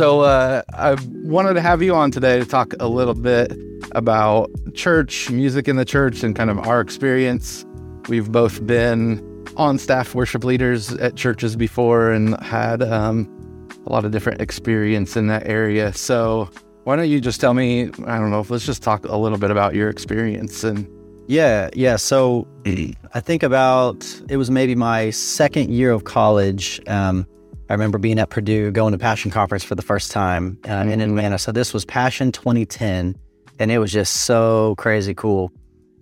So uh, I wanted to have you on today to talk a little bit about church, music in the church, and kind of our experience. We've both been on staff worship leaders at churches before and had um, a lot of different experience in that area. So why don't you just tell me? I don't know. Let's just talk a little bit about your experience and. Yeah, yeah. So I think about it was maybe my second year of college. Um, I remember being at Purdue, going to Passion Conference for the first time uh, in Mm-hmm. Atlanta. So this was Passion 2010, and it was just so crazy cool.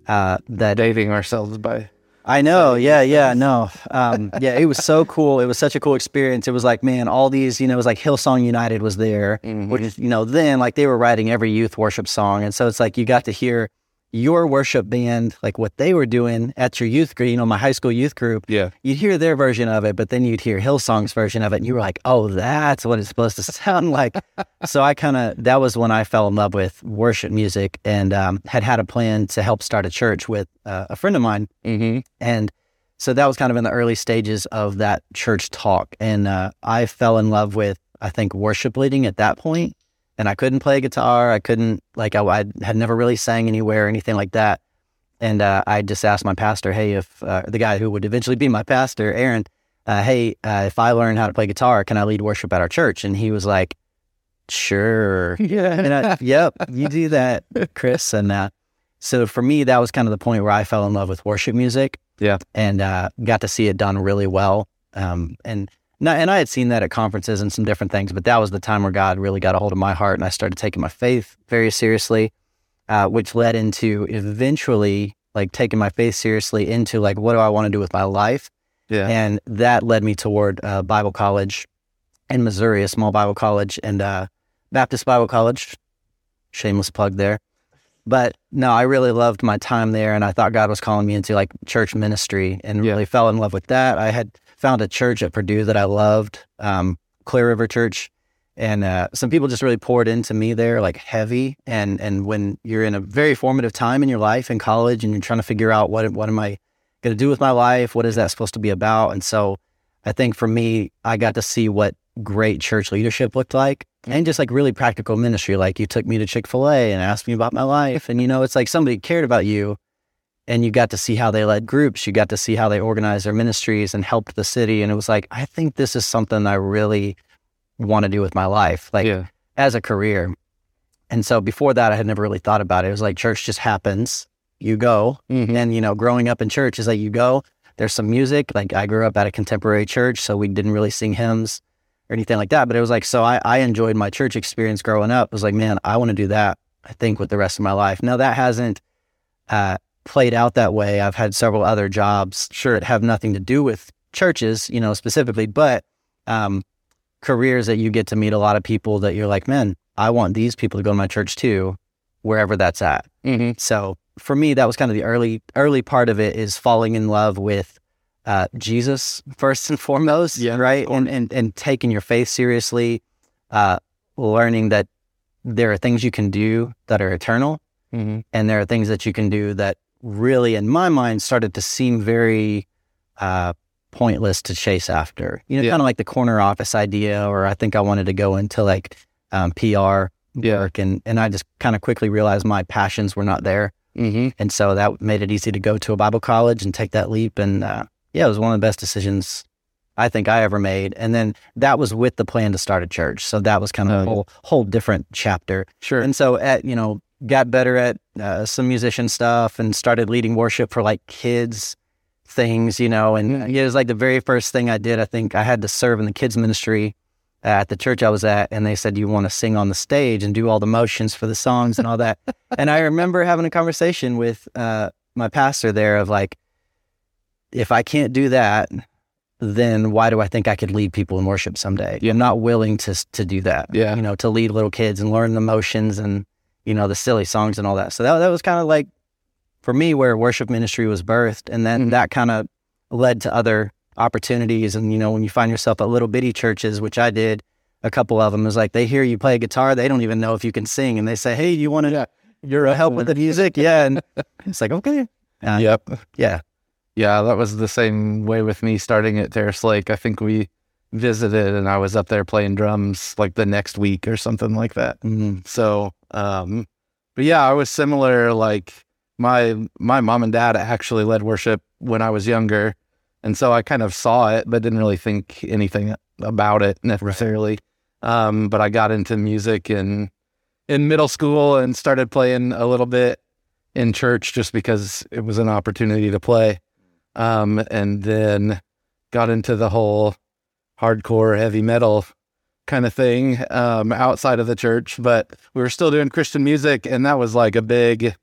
Uh, that dating ourselves by I know, yeah, yeah, no, um, yeah, it was so cool. It was such a cool experience. It was like, man, all these, you know, it was like Hillsong United was there, which you know, then like they were writing every youth worship song, and so it's like you got to hear your worship band, like what they were doing at your youth group, you know, my high school youth group. yeah You'd hear their version of it, but then you'd hear Hillsong's version of it, and you were like, "Oh, that's what it's supposed to sound like." so I kind of that was when I fell in love with worship music, and um, had had a plan to help start a church with uh, a friend of mine, mm-hmm. and so that was kind of in the early stages of that church talk, and uh, I fell in love with I think worship leading at that point, and I couldn't play guitar, I couldn't like I, I had never really sang anywhere or anything like that. And uh, I just asked my pastor, hey, if uh, the guy who would eventually be my pastor, Aaron, uh, hey, uh, if I learn how to play guitar, can I lead worship at our church? And he was like, sure. yeah And I, yep, you do that, Chris. And uh, so for me, that was kind of the point where I fell in love with worship music. Yeah. And uh, got to see it done really well. Um, and no, and I had seen that at conferences and some different things, but that was the time where God really got a hold of my heart, and I started taking my faith very seriously, uh, which led into eventually like taking my faith seriously into like what do I want to do with my life, yeah and that led me toward uh, Bible college in Missouri, a small Bible college, and uh, Baptist Bible College. Shameless plug there. But no, I really loved my time there, and I thought God was calling me into like church ministry, and Yeah. really fell in love with that. I had found a church at Purdue that I loved, um, Clear River Church, and uh, some people just really poured into me there, like heavy. And and when you're in a very formative time in your life in college, and you're trying to figure out what what am I going to do with my life? What is that supposed to be about? And so, I think for me, I got to see what great church leadership looked like and just like really practical ministry. Like you took me to Chick fil A and asked me about my life. And, you know, it's like somebody cared about you and you got to see how they led groups. You got to see how they organized their ministries and helped the city. And it was like, I think this is something I really want to do with my life, like yeah as a career. And so before that, I had never really thought about it. It was like church just happens. You go, Mhm. and you know, growing up in church is like you go. There's some music. Like I grew up at a contemporary church, so we didn't really sing hymns or anything like that. But it was like so I, I enjoyed my church experience growing up. It was like, man, I want to do that. I think with the rest of my life. Now that hasn't uh, played out that way. I've had several other jobs Sure. that have nothing to do with churches, you know, specifically, but um, careers that you get to meet a lot of people that you're like, man, I want these people to go to my church too, wherever that's at. mm-hmm. So for me, that was kind of the early early part of it is falling in love with uh, Jesus first and foremost, Yeah, right, and, and and taking your faith seriously, uh, learning that there are things you can do that are eternal, Mm-hmm. and there are things that you can do that really, in my mind, started to seem very uh, pointless to chase after. You know, Yeah. kind of like the corner office idea, or I think I wanted to go into like um, PR Yeah. work, and and I just kind of quickly realized my passions were not there. Mm-hmm. And so that made it easy to go to a Bible college and take that leap. And uh, yeah, it was one of the best decisions I think I ever made. And then that was with the plan to start a church. So that was kind of Oh, a whole whole different chapter. Sure. And so at you know got better at uh, some musician stuff and started leading worship for like kids things, you know. And it was like the very first thing I did. I think I had to serve in the kids ministry at the church I was at, and they said, "You want to sing on the stage and do all the motions for the songs and all that." and I remember having a conversation with uh, my pastor there of like, if I can't do that, then why do I think I could lead people in worship someday? Yeah. I'm not willing to to do that. Yeah. you know, to lead little kids and learn the motions and you know the silly songs and all that. So that that was kind of like for me where worship ministry was birthed, and then Mhm. that kind of led to other opportunities. And you know, when you find yourself at little bitty churches, which I did, a couple of them is like they hear you play guitar, they don't even know if you can sing, and they say, "Hey, you want to You're a help with the music?" Yeah, and it's like okay, uh, Yep. yeah, Yeah, that was the same way with me starting at Terrace Lake. I think we visited and I was up there playing drums like the next week or something like that. Mhm. So, um, but yeah, I was similar. Like my my mom and dad actually led worship when I was younger, and so I kind of saw it, but didn't really think anything about it necessarily. Um, but I got into music in in middle school and started playing a little bit in church just because it was an opportunity to play. Um, and then got into the whole hardcore heavy metal kind of thing um, outside of the church, but we were still doing Christian music, and that was like a big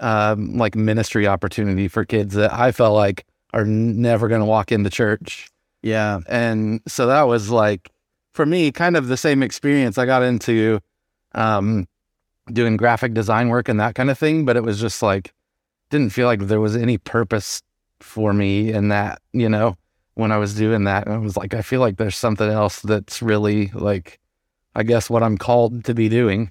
um, like ministry opportunity for kids that I felt like are never going to walk into church, Yeah. and so that was like for me kind of the same experience. I got into um, doing graphic design work and that kind of thing, but it was just like didn't feel like there was any purpose for me in that, you know when I was doing that. And I was like, I feel like there's something else that's really like, I guess what I'm called to be doing.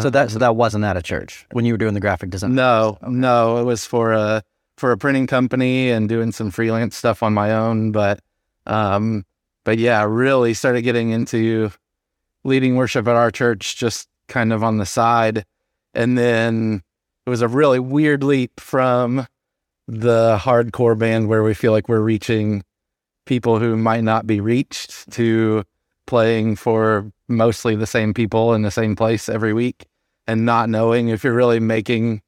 So that so that wasn't at a church when you were doing the graphic design. No, no, it was for a for a printing company and doing some freelance stuff on my own. But, um, but yeah, I really started getting into leading worship at our church, just kind of on the side, and then it was a really weird leap from the hardcore band where we feel like we're reaching people who might not be reached to playing for mostly the same people in the same place every week and not knowing if you're really making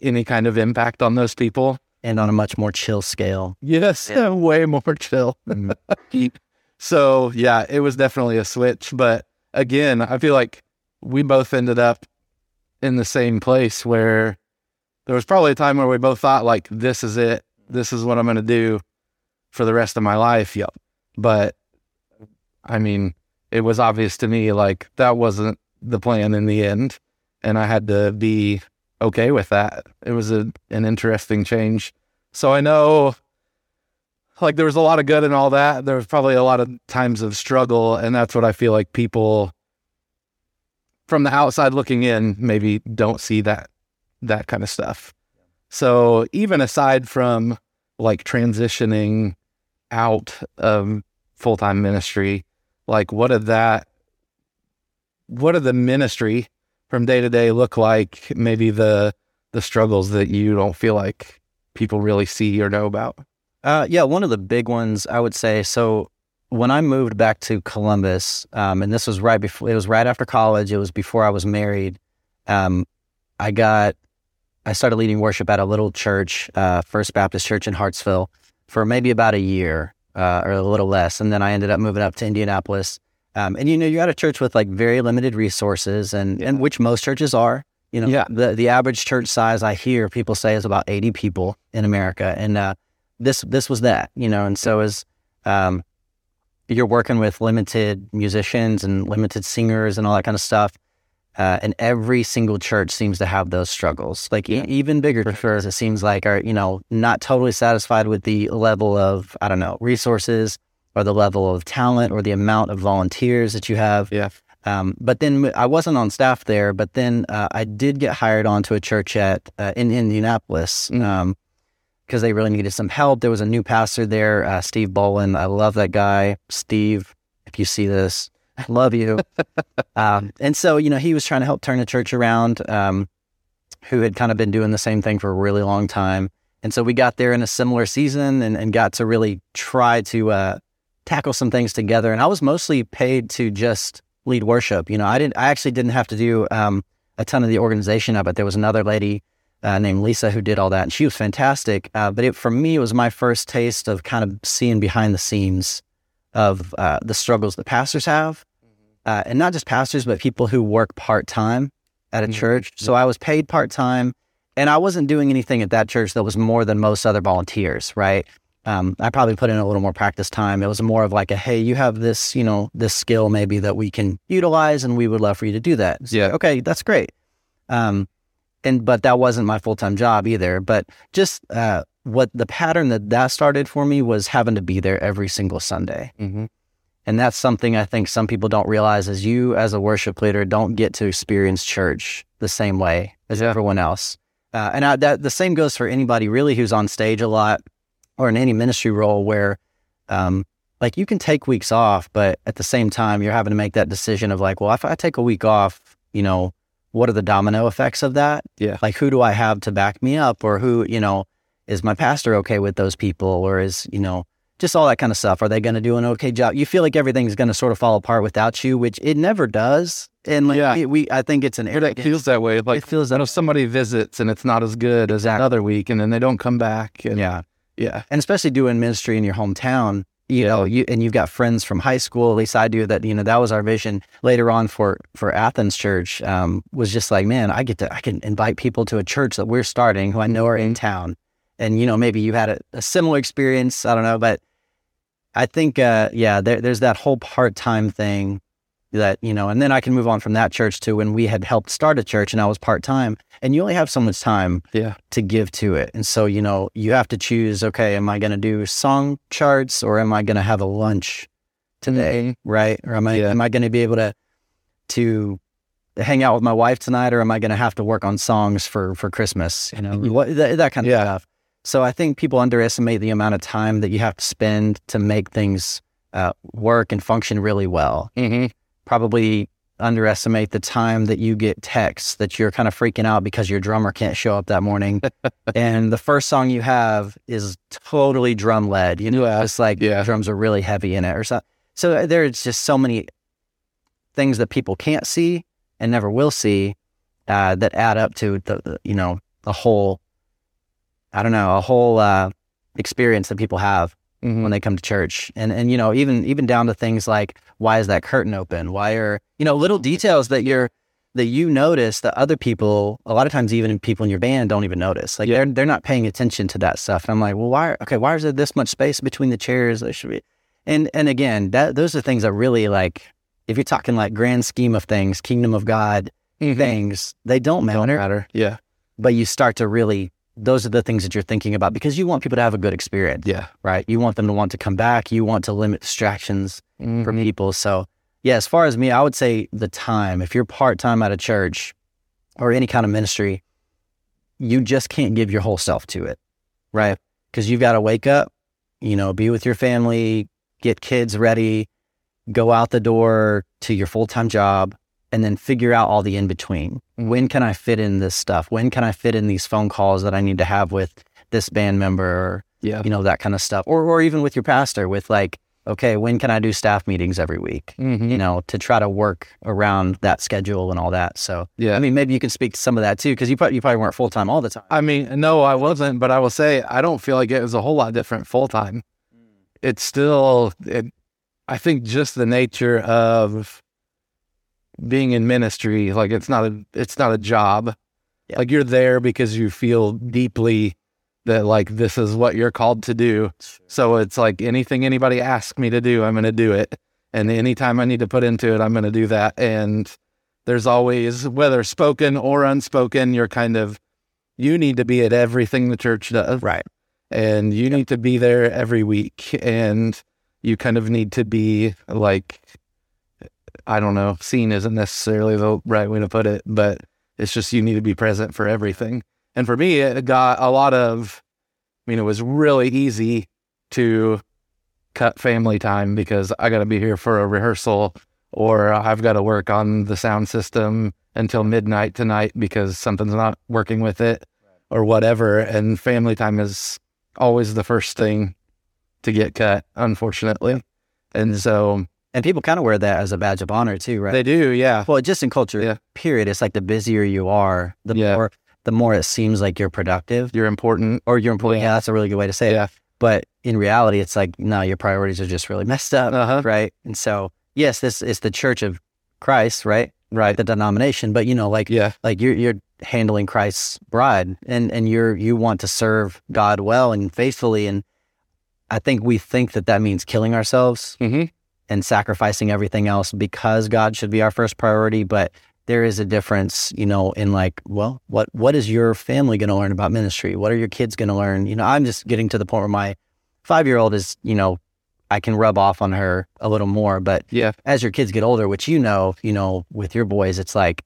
any kind of impact on those people. And on a much more chill scale. Yes, way more chill. Mm-hmm. so, yeah, it was definitely a switch. But again, I feel like we both ended up in the same place where there was probably a time where we both thought, like, this is it. This is what I'm going to do for the rest of my life. Yep. But I mean, it was obvious to me like that wasn't the plan in the end. And I had to be okay with that. It was a, an interesting change. So I know like there was a lot of good in all that. There was probably a lot of times of struggle. And that's what I feel like people from the outside looking in maybe don't see that that kind of stuff. So even aside from like transitioning out of full time ministry, like what did that, what did the ministry from day to day look like? Maybe the the struggles that you don't feel like people really see or know about. Uh, yeah, one of the big ones I would say. So when I moved back to Columbus, um, and this was right before, it was right after college. It was before I was married. Um, I got, I started leading worship at a little church, uh, First Baptist Church in Hartsville, for maybe about a year uh, or a little less, and then I ended up moving up to Indianapolis. Um, and you know, you're at a church with like very limited resources, and and which most churches are. You know, Yeah. the the average church size I hear people say is about 80 people in America, and uh, this this was that. You know, and so as um, you're working with limited musicians and limited singers and all that kind of stuff. Uh, and every single church seems to have those struggles. Like e- even bigger churches, it seems like are you know not totally satisfied with the level of I don't know resources or the level of talent or the amount of volunteers that you have. Yeah. Um, but then I wasn't on staff there. But then uh, I did get hired onto a church at uh, in Indianapolis Mm. um, because they really needed some help. There was a new pastor there, uh, Steve Bolin. I love that guy, Steve. If you see this, love you. um, and so you know he was trying to help turn the church around. Um, who had kind of been doing the same thing for a really long time. And so we got there in a similar season and, and got to really try to uh, tackle some things together. And I was mostly paid to just lead worship. You know, I didn't. I actually didn't have to do um, a ton of the organization of it. There was another lady uh, named Lisa who did all that, and she was fantastic. Uh, but it, for me, it was my first taste of kind of seeing behind the scenes of uh, the struggles that pastors have, uh, and not just pastors, but people who work part time at a Mhm. church. So I was paid part time, and I wasn't doing anything at that church that was more than most other volunteers. Right. Um, I probably put in a little more practice time. It was more of like a, hey, you have this, you know, this skill maybe that we can utilize, and we would love for you to do that. So, Yeah. Okay, that's great. Um, and but that wasn't my full time job either. But just uh, what the pattern that that started for me was having to be there every single Sunday. Mm-hmm. And that's something I think some people don't realize is you as a worship leader don't get to experience church the same way as Yeah. everyone else. Uh, and I, that the same goes for anybody really who's on stage a lot or in any ministry role where um, like you can take weeks off, but at the same time, you're having to make that decision of like, well, if I take a week off, you know, what are the domino effects of that? Yeah. Like, who do I have to back me up? Or who, you know, is my pastor okay with those people? Or is, you know, just all that kind of stuff. Are they going to do an okay job? You feel like everything's going to sort of fall apart without you, which it never does. And like, Yeah. we, we, I think it's an It arrogance. feels that way. Like it feels that if somebody visits and it's not as good as Exactly. another week, and then they don't come back. And yeah. yeah, and especially doing ministry in your hometown you know you and you've got friends from high school at least i do that you know that was our vision later on for for athens church um, was just like man i get to i can invite people to a church that we're starting who i know are in town and you know maybe you had a, a similar experience i don't know but i think uh, yeah there, there's that whole part-time thing that you know and then i can move on from that church to when we had helped start a church and i was part-time and you only have so much time yeah, to give to it. And so, you know, you have to choose, okay, am I going to do song charts or am I going to have a lunch today, right? Or am I Yeah. am I going to be able to to hang out with my wife tonight or am I going to have to work on songs for for Christmas, you know? What that, that kind of Yeah. stuff. So I think people underestimate the amount of time that you have to spend to make things uh, work and function really well mm-hmm. probably underestimate the time that you get texts that you're kind of freaking out because your drummer can't show up that morning. and the first song you have is totally drum led. You know, it's like Yeah. drums are really heavy in it or something. So there's just so many things that people can't see and never will see uh, that add up to the, the, you know, the whole, I don't know, a whole uh, experience that people have Mm-hmm. when they come to church. And and you know even even down to things like why is that curtain open? Why are you know little details that you're that you notice that other people a lot of times even people in your band don't even notice. Like Yeah. they're they're not paying attention to that stuff. And i'm like well why okay why is there this much space between the chairs? There should be and and again that those are things that really like if you're talking like grand scheme of things kingdom of god things they don't matter, Don't matter. Yeah, but you start to really those are the things that you're thinking about because you want people to have a good experience yeah. right? You want them to want to come back. You want to limit distractions for Mhm. people. So, yeah, as far as me, I would say the time. If you're part time at a church or any kind of ministry, you just can't give your whole self to it, right? Because you've got to wake up, you know, be with your family, get kids ready, go out the door to your full time job, and then figure out all the in between. When can I fit in this stuff? When can I fit in these phone calls that I need to have with this band member or Yeah. you know that kind of stuff or or even with your pastor with like okay when can i do staff meetings every week Mhm. you know to try to work around that schedule and all that so Yeah. i mean maybe you can speak to some of that too because you, probably you probably weren't full-time all the time I mean, no, I wasn't, but I will say I don't feel like it was a whole lot different full time. It's still, it, I think, just the nature of being in ministry. Like it's not a, it's not a job. Yeah. Like you're there because you feel deeply that like this is what you're called to do. So it's like anything anybody asks me to do, I'm going to do it. And anytime I need to put into it, I'm going to do that. And there's always, whether spoken or unspoken, you're kind of, you need to be at everything the church does. right And you need to be there every week. And you kind of need to be like, I don't know, seen isn't necessarily the right way to put it, but it's just you need to be present for everything. And for me, it got a lot of, I mean, it was really easy to cut family time because I got to be here for a rehearsal or I've got to work on the sound system until midnight tonight because something's not working with it or whatever. And family time is always the first thing to get cut, unfortunately. And so and people kind of wear that as a badge of honor too right they do, yeah. well just in culture Yeah. period it's like the busier you are the Yeah. more the more it seems like you're productive You're important. or you're important yeah that's a really good way to say it but in reality it's like no your priorities are just really messed up Uh-huh. right? And so, yes, this is the Church of Christ, right? Right. The denomination, but you know, like Yeah. like you're you're handling Christ's bride, and and you're you want to serve God well and faithfully, and I think we think that that means killing ourselves Mm-hmm. And sacrificing everything else because God should be our first priority, but there is a difference, you know, in like, well, what what is your family going to learn about ministry? What are your kids going to learn? You know, I'm just getting to the point where my five year old is, you know, I can rub off on her a little more, but Yeah. as your kids get older, which you know, you know, with your boys, it's like,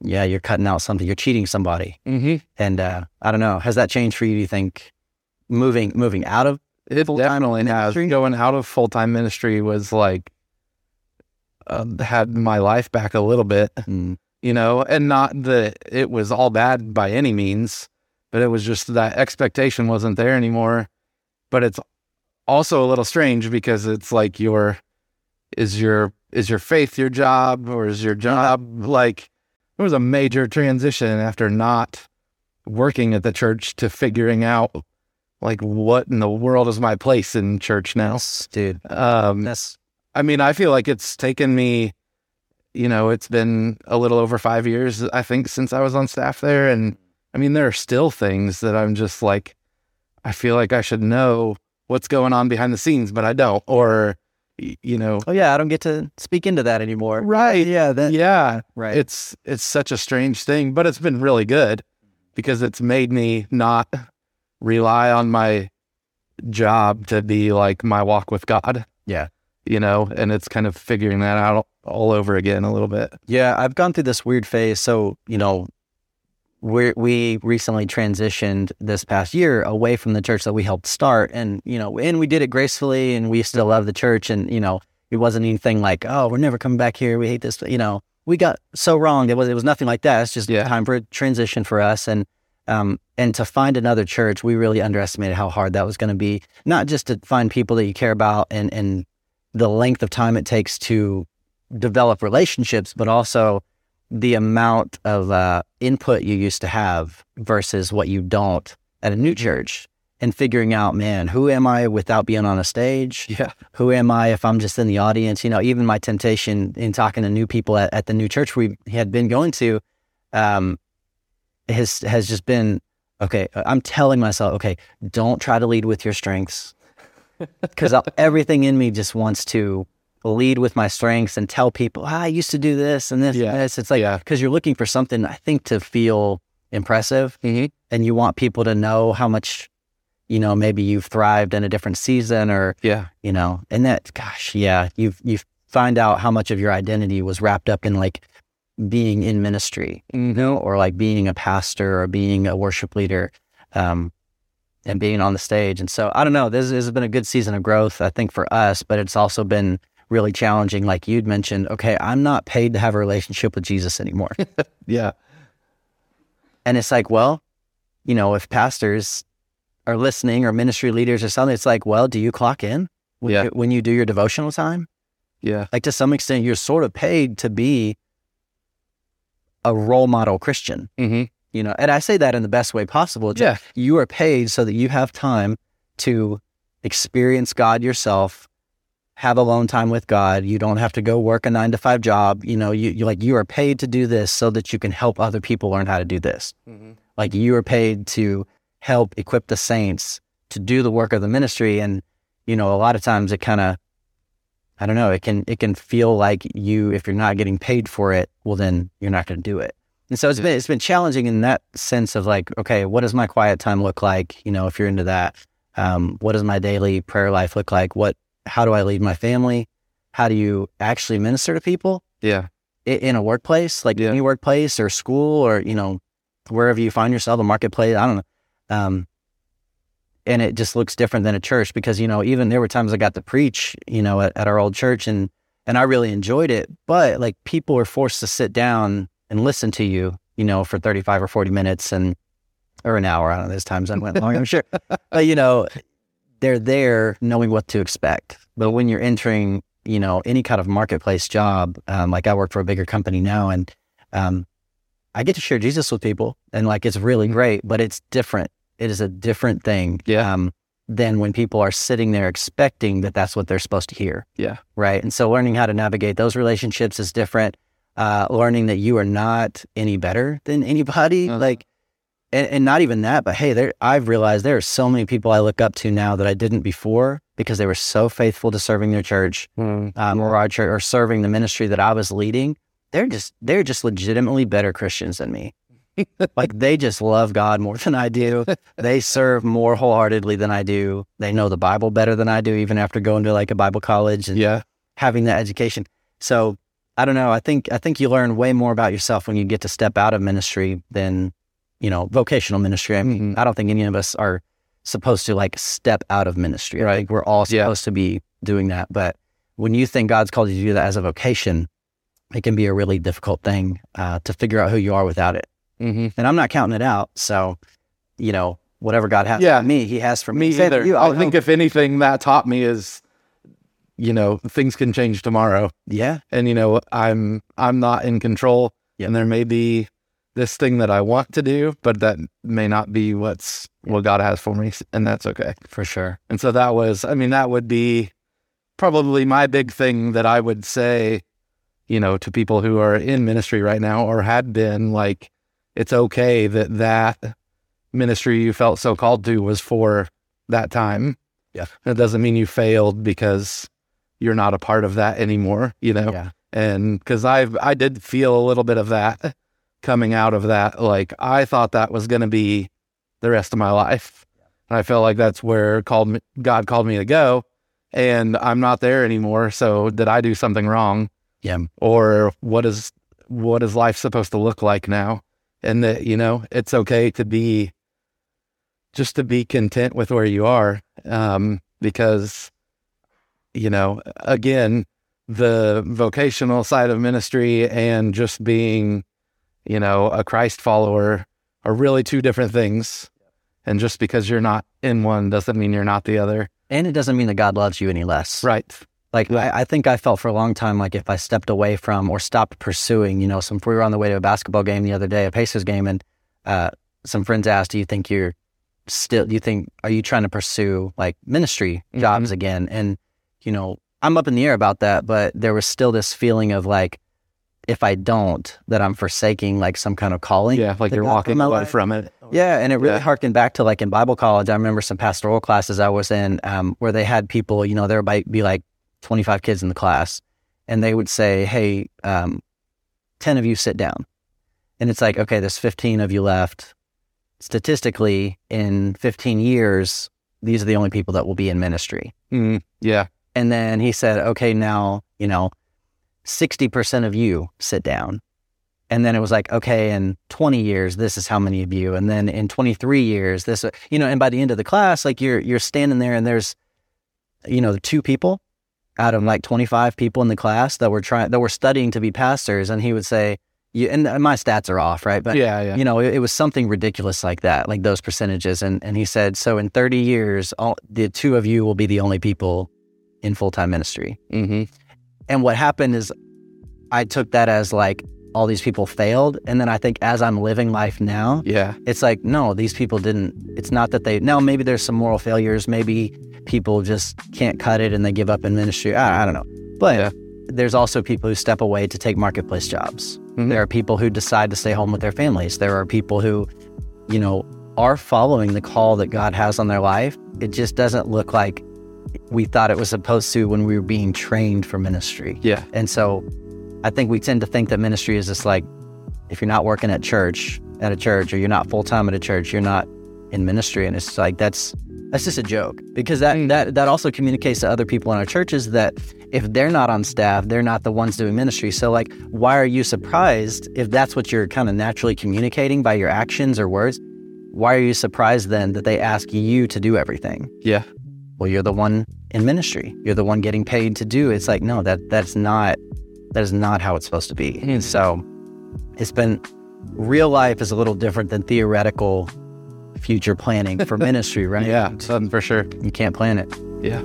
yeah, you're cutting out something, you're cheating somebody, Mm-hmm. and uh, I don't know, has that changed for you? Do you think moving moving out of It definitely has. ministry? Going out of full time ministry was like uh, had my life back a little bit, Mm. you know, and not that it was all bad by any means, but it was just that expectation wasn't there anymore. But it's also a little strange because it's like your is your is your faith your job or is your job like it was a major transition after not working at the church to figuring out like what in the world is my place in church now? Dude. um That's i mean i feel like it's taken me you know it's been a little over five years i think since i was on staff there. And i mean there are still things that i'm just like i feel like i should know what's going on behind the scenes but i don't. Or you know. Oh yeah, I don't get to speak into that anymore. right. Yeah, that yeah. Right. it's it's such a strange thing, but it's been really good because it's made me not rely on my job to be like my walk with God. Yeah. You know, and it's kind of figuring that out all over again a little bit. Yeah, I've gone through this weird phase. So, you know, we we recently transitioned this past year away from the church that we helped start, and you know, and we did it gracefully, and we still love the church, and you know, it wasn't anything like, oh, we're never coming back here. We hate this. You know, we got so wrong. It was it was nothing like that. It's just Yeah. time for a transition for us, and um, and to find another church, we really underestimated how hard that was going to be. Not just to find people that you care about, and and the length of time it takes to develop relationships, but also the amount of uh, input you used to have versus what you don't at a new church and figuring out, man, who am I without being on a stage? Yeah. Who am I if I'm just in the audience? You know, even my temptation in talking to new people at, at the new church we had been going to um, has, has just been, okay, I'm telling myself, okay, don't try to lead with your strengths because everything in me just wants to lead with my strengths and tell people ah, I used to do this and this. Yeah. and this. It's like Yeah. because you're looking for something I think to feel impressive, Mm-hmm. and you want people to know how much you know maybe you've thrived in a different season or Yeah. you know and that gosh yeah you've you find out how much of your identity was wrapped up in like being in ministry you know or like being a pastor or being a worship leader um and being on the stage and so i don't know this, this has been a good season of growth i think for us but it's also been really challenging like you'd mentioned okay i'm not paid to have a relationship with jesus anymore Yeah. and it's like well you know if pastors are listening or ministry leaders or something it's like well do you clock in when, Yeah. you, when you do your devotional time Yeah. like to some extent you're sort of paid to be a role model christian Mm-hmm. you know and i say that in the best way possible It's Yeah. you are paid so that you have time to experience god yourself have alone time with god you don't have to go work a nine to five job you know you, you like you are paid to do this so that you can help other people learn how to do this Mm-hmm. like you are paid to help equip the saints to do the work of the ministry and you know a lot of times it kind of i don't know it can it can feel like you if you're not getting paid for it well then you're not going to do it and so it's been it's been challenging in that sense of like okay what does my quiet time look like you know if you're into that um, what does my daily prayer life look like what how do i lead my family how do you actually minister to people Yeah. in a workplace, like Yeah. any workplace or school or, you know, wherever you find yourself, a marketplace, I don't know. Um, and it just looks different than a church because, you know, even there were times I got to preach, you know, at, at our old church and, and I really enjoyed it. But like people are forced to sit down and listen to you, you know, for 35 or 40 minutes and, or an hour. I don't know. There's times I went long, I'm sure. But, you know, they're there knowing what to expect. But when you're entering, you know, any kind of marketplace job, um, like I work for a bigger company now, and um, I get to share Jesus with people, and like it's really great, but it's different. It is a different thing Yeah. um, than when people are sitting there expecting that that's what they're supposed to hear. Yeah. Right. And so learning how to navigate those relationships is different. Uh, learning that you are not any better than anybody. Uh-huh. Like, and, and not even that, but hey, there, I've realized there are so many people I look up to now that I didn't before because they were so faithful to serving their church um, or our church or serving the ministry that I was leading. They're just, they're just legitimately better Christians than me. Like they just love God more than I do. They serve more wholeheartedly than I do. They know the Bible better than I do, even after going to like a Bible college and Yeah. having that education. So I don't know. I think I think you learn way more about yourself when you get to step out of ministry than, you know, vocational ministry. I mean, Mhm. I don't think any of us are supposed to like step out of ministry. I Right. think we're all Yeah. supposed to be doing that. But when you think God's called you to do that as a vocation, it can be a really difficult thing uh, to figure out who you are without it. Mm-hmm. And I'm not counting it out. So, you know, whatever God has Yeah. for me, He has for me. Me either. You, I I think if anything that taught me is, you know, things can change tomorrow. yeah, and you know i'm i'm not in control Yep. and there may be this thing that i want to do but that may not be what's what god has for me and that's okay for sure. and so that was i mean that would be probably my big thing that i would say you know to people who are in ministry right now or had been like it's okay that that ministry you felt so called to was for that time Yeah. it doesn't mean you failed because you're not a part of that anymore you know Yeah. and because I've I did feel a little bit of that coming out of that. Like I thought that was going to be the rest of my life, and I felt like that's where called me, God called me to go, and I'm not there anymore. So did I do something wrong, Yeah. or what is what is life supposed to look like now? And that you know it's okay to be just to be content with where you are, um, because you know again the vocational side of ministry and just being, you know, a Christ follower are really two different things. And just because you're not in one doesn't mean you're not the other. And it doesn't mean that God loves you any less. Right. Like I, I think I felt for a long time like if I stepped away from or stopped pursuing, you know, some we were on the way to a basketball game the other day, a Pacers game, and uh, some friends asked, "Do you think you're still? Do you think are you trying to pursue like ministry Mm-hmm. jobs again?" And you know, I'm up in the air about that, but there was still this feeling of like, if I don't, that I'm forsaking like some kind of calling. Yeah. Like you're walking away from it. Yeah, and it really Yeah. harkened back to like in Bible college. I remember some pastoral classes I was in um, where they had people, you know, there might be like 25 kids in the class, and they would say, "Hey, um, 10 of you sit down," and it's like, okay, there's 15 of you left. Statistically, in 15 years, these are the only people that will be in ministry. Mm, yeah. And then he said, okay, now, you know, 60% of you sit down. And then it was like, okay, in 20 years, this is how many of you. And then in 23 years, this, you know, and by the end of the class, like you're, you're standing there and there's, you know, two people out of like 25 people in the class that were trying, that were studying to be pastors. And he would say, you, and my stats are off, right? But yeah. Yeah. you know, it, it was something ridiculous like that, like those percentages. And and he said, so in 30 years, all the two of you will be the only people in full time ministry. hmm And what happened is, I took that as like all these people failed, and then I think as I'm living life now, Yeah. it's like no, these people didn't. It's not that they. Now maybe there's some moral failures. Maybe people just can't cut it and they give up in ministry. I, I don't know, but. Yeah. There's also people who step away to take marketplace jobs. Mhm. There are people who decide to stay home with their families. There are people who, you know, are following the call that God has on their life. It just doesn't look like we thought it was supposed to when we were being trained for ministry. Yeah. And so I think we tend to think that ministry is just like if you're not working at church, at a church, or you're not full time at a church, you're not in ministry. And it's like that's that's just a joke because that Mm. that that also communicates to other people in our churches that if they're not on staff, they're not the ones doing ministry. So like, why are you surprised if that's what you're kind of naturally communicating by your actions or words? Why are you surprised then that they ask you to do everything? Yeah. well you're the one in ministry you're the one getting paid to do it's like no that that's not that is not how it's supposed to be Mhm. so it's been real life is a little different than theoretical future planning for ministry right Yeah. For sure. you can't plan it Yeah.